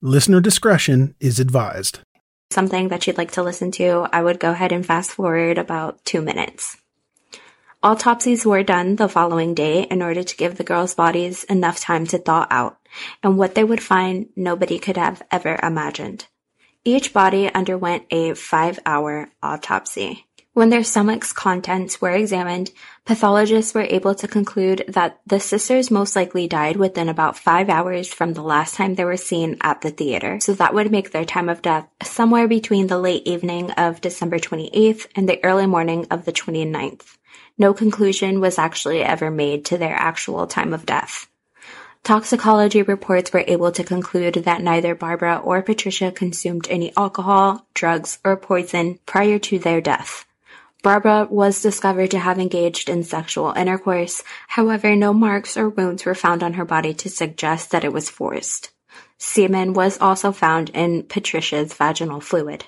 Listener discretion is advised. Something that you'd like to listen to, I would go ahead and fast forward about two minutes. Autopsies were done the following day in order to give the girls' bodies enough time to thaw out, and what they would find nobody could have ever imagined. Each body underwent a five hour autopsy. When their stomach's contents were examined, pathologists were able to conclude that the sisters most likely died within about five hours from the last time they were seen at the theater. So that would make their time of death somewhere between the late evening of December 28th and the early morning of the 29th. No conclusion was actually ever made to their actual time of death. Toxicology reports were able to conclude that neither Barbara or Patricia consumed any alcohol, drugs, or poison prior to their death. Barbara was discovered to have engaged in sexual intercourse, however no marks or wounds were found on her body to suggest that it was forced. Semen was also found in Patricia's vaginal fluid.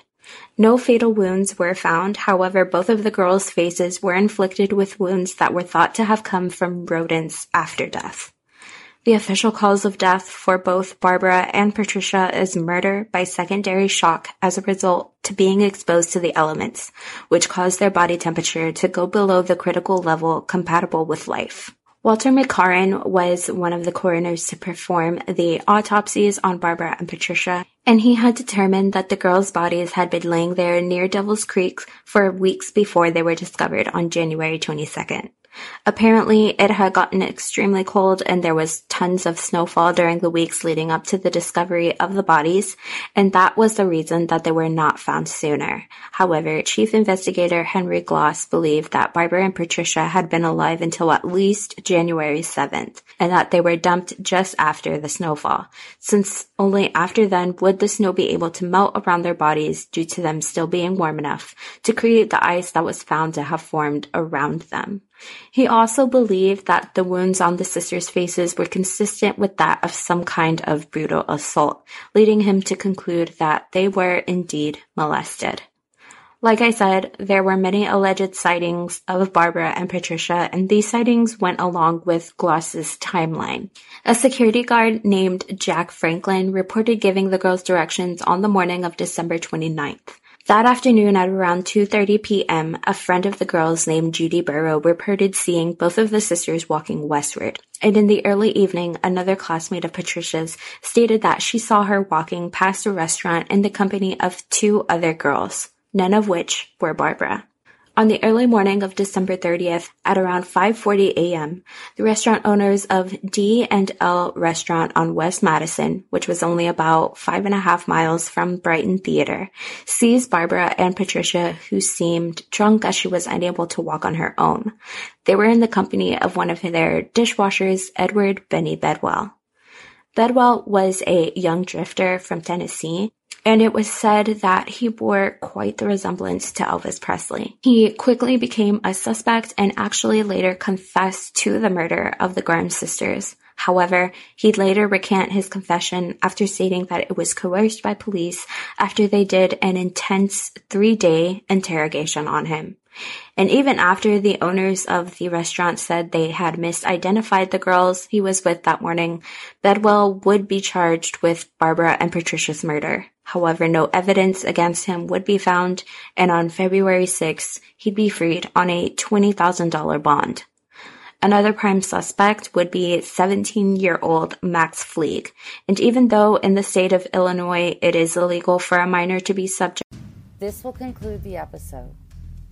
No fatal wounds were found, however both of the girls' faces were inflicted with wounds that were thought to have come from rodents after death. The official cause of death for both Barbara and Patricia is murder by secondary shock as a result to being exposed to the elements, which caused their body temperature to go below the critical level compatible with life. Walter McCarron was one of the coroners to perform the autopsies on Barbara and Patricia, and he had determined that the girls' bodies had been laying there near Devil's Creek for weeks before they were discovered on January 22nd. Apparently, it had gotten extremely cold and there was tons of snowfall during the weeks leading up to the discovery of the bodies, and that was the reason that they were not found sooner. However, Chief Investigator Henry Glos believed that Barbara and Patricia had been alive until at least January 7th, and that they were dumped just after the snowfall, since only after then would the snow be able to melt around their bodies due to them still being warm enough to create the ice that was found to have formed around them. He also believed that the wounds on the sisters' faces were consistent with that of some kind of brutal assault, leading him to conclude that they were indeed molested. Like I said, there were many alleged sightings of Barbara and Patricia, and these sightings went along with Glos's timeline. A security guard named Jack Franklin reported giving the girls directions on the morning of December 29th. That afternoon at around 2.30 p.m., a friend of the girls named Judy Burrow reported seeing both of the sisters walking westward. And in the early evening, another classmate of Patricia's stated that she saw her walking past a restaurant in the company of two other girls, none of which were Barbara. On the early morning of December 30th, at around 5:40 a.m., the restaurant owners of D and L Restaurant on West Madison, which was only about five and a half miles from Brighton Theater, seized Barbara and Patricia, who seemed drunk as she was unable to walk on her own. They were in the company of one of their dishwashers, Edward Benny Bedwell. Bedwell was a young drifter from Tennessee and it was said that he bore quite the resemblance to Elvis Presley. He quickly became a suspect and actually later confessed to the murder of the Grimes sisters. However, he'd later recant his confession after stating that it was coerced by police after they did an intense three day interrogation on him. And even after the owners of the restaurant said they had misidentified the girls he was with that morning, Bedwell would be charged with Barbara and Patricia's murder. However, no evidence against him would be found, and on February 6th, he'd be freed on a $20,000 bond. Another prime suspect would be 17 year old Max Fleig. And even though in the state of Illinois it is illegal for a minor to be subject. This will conclude the episode.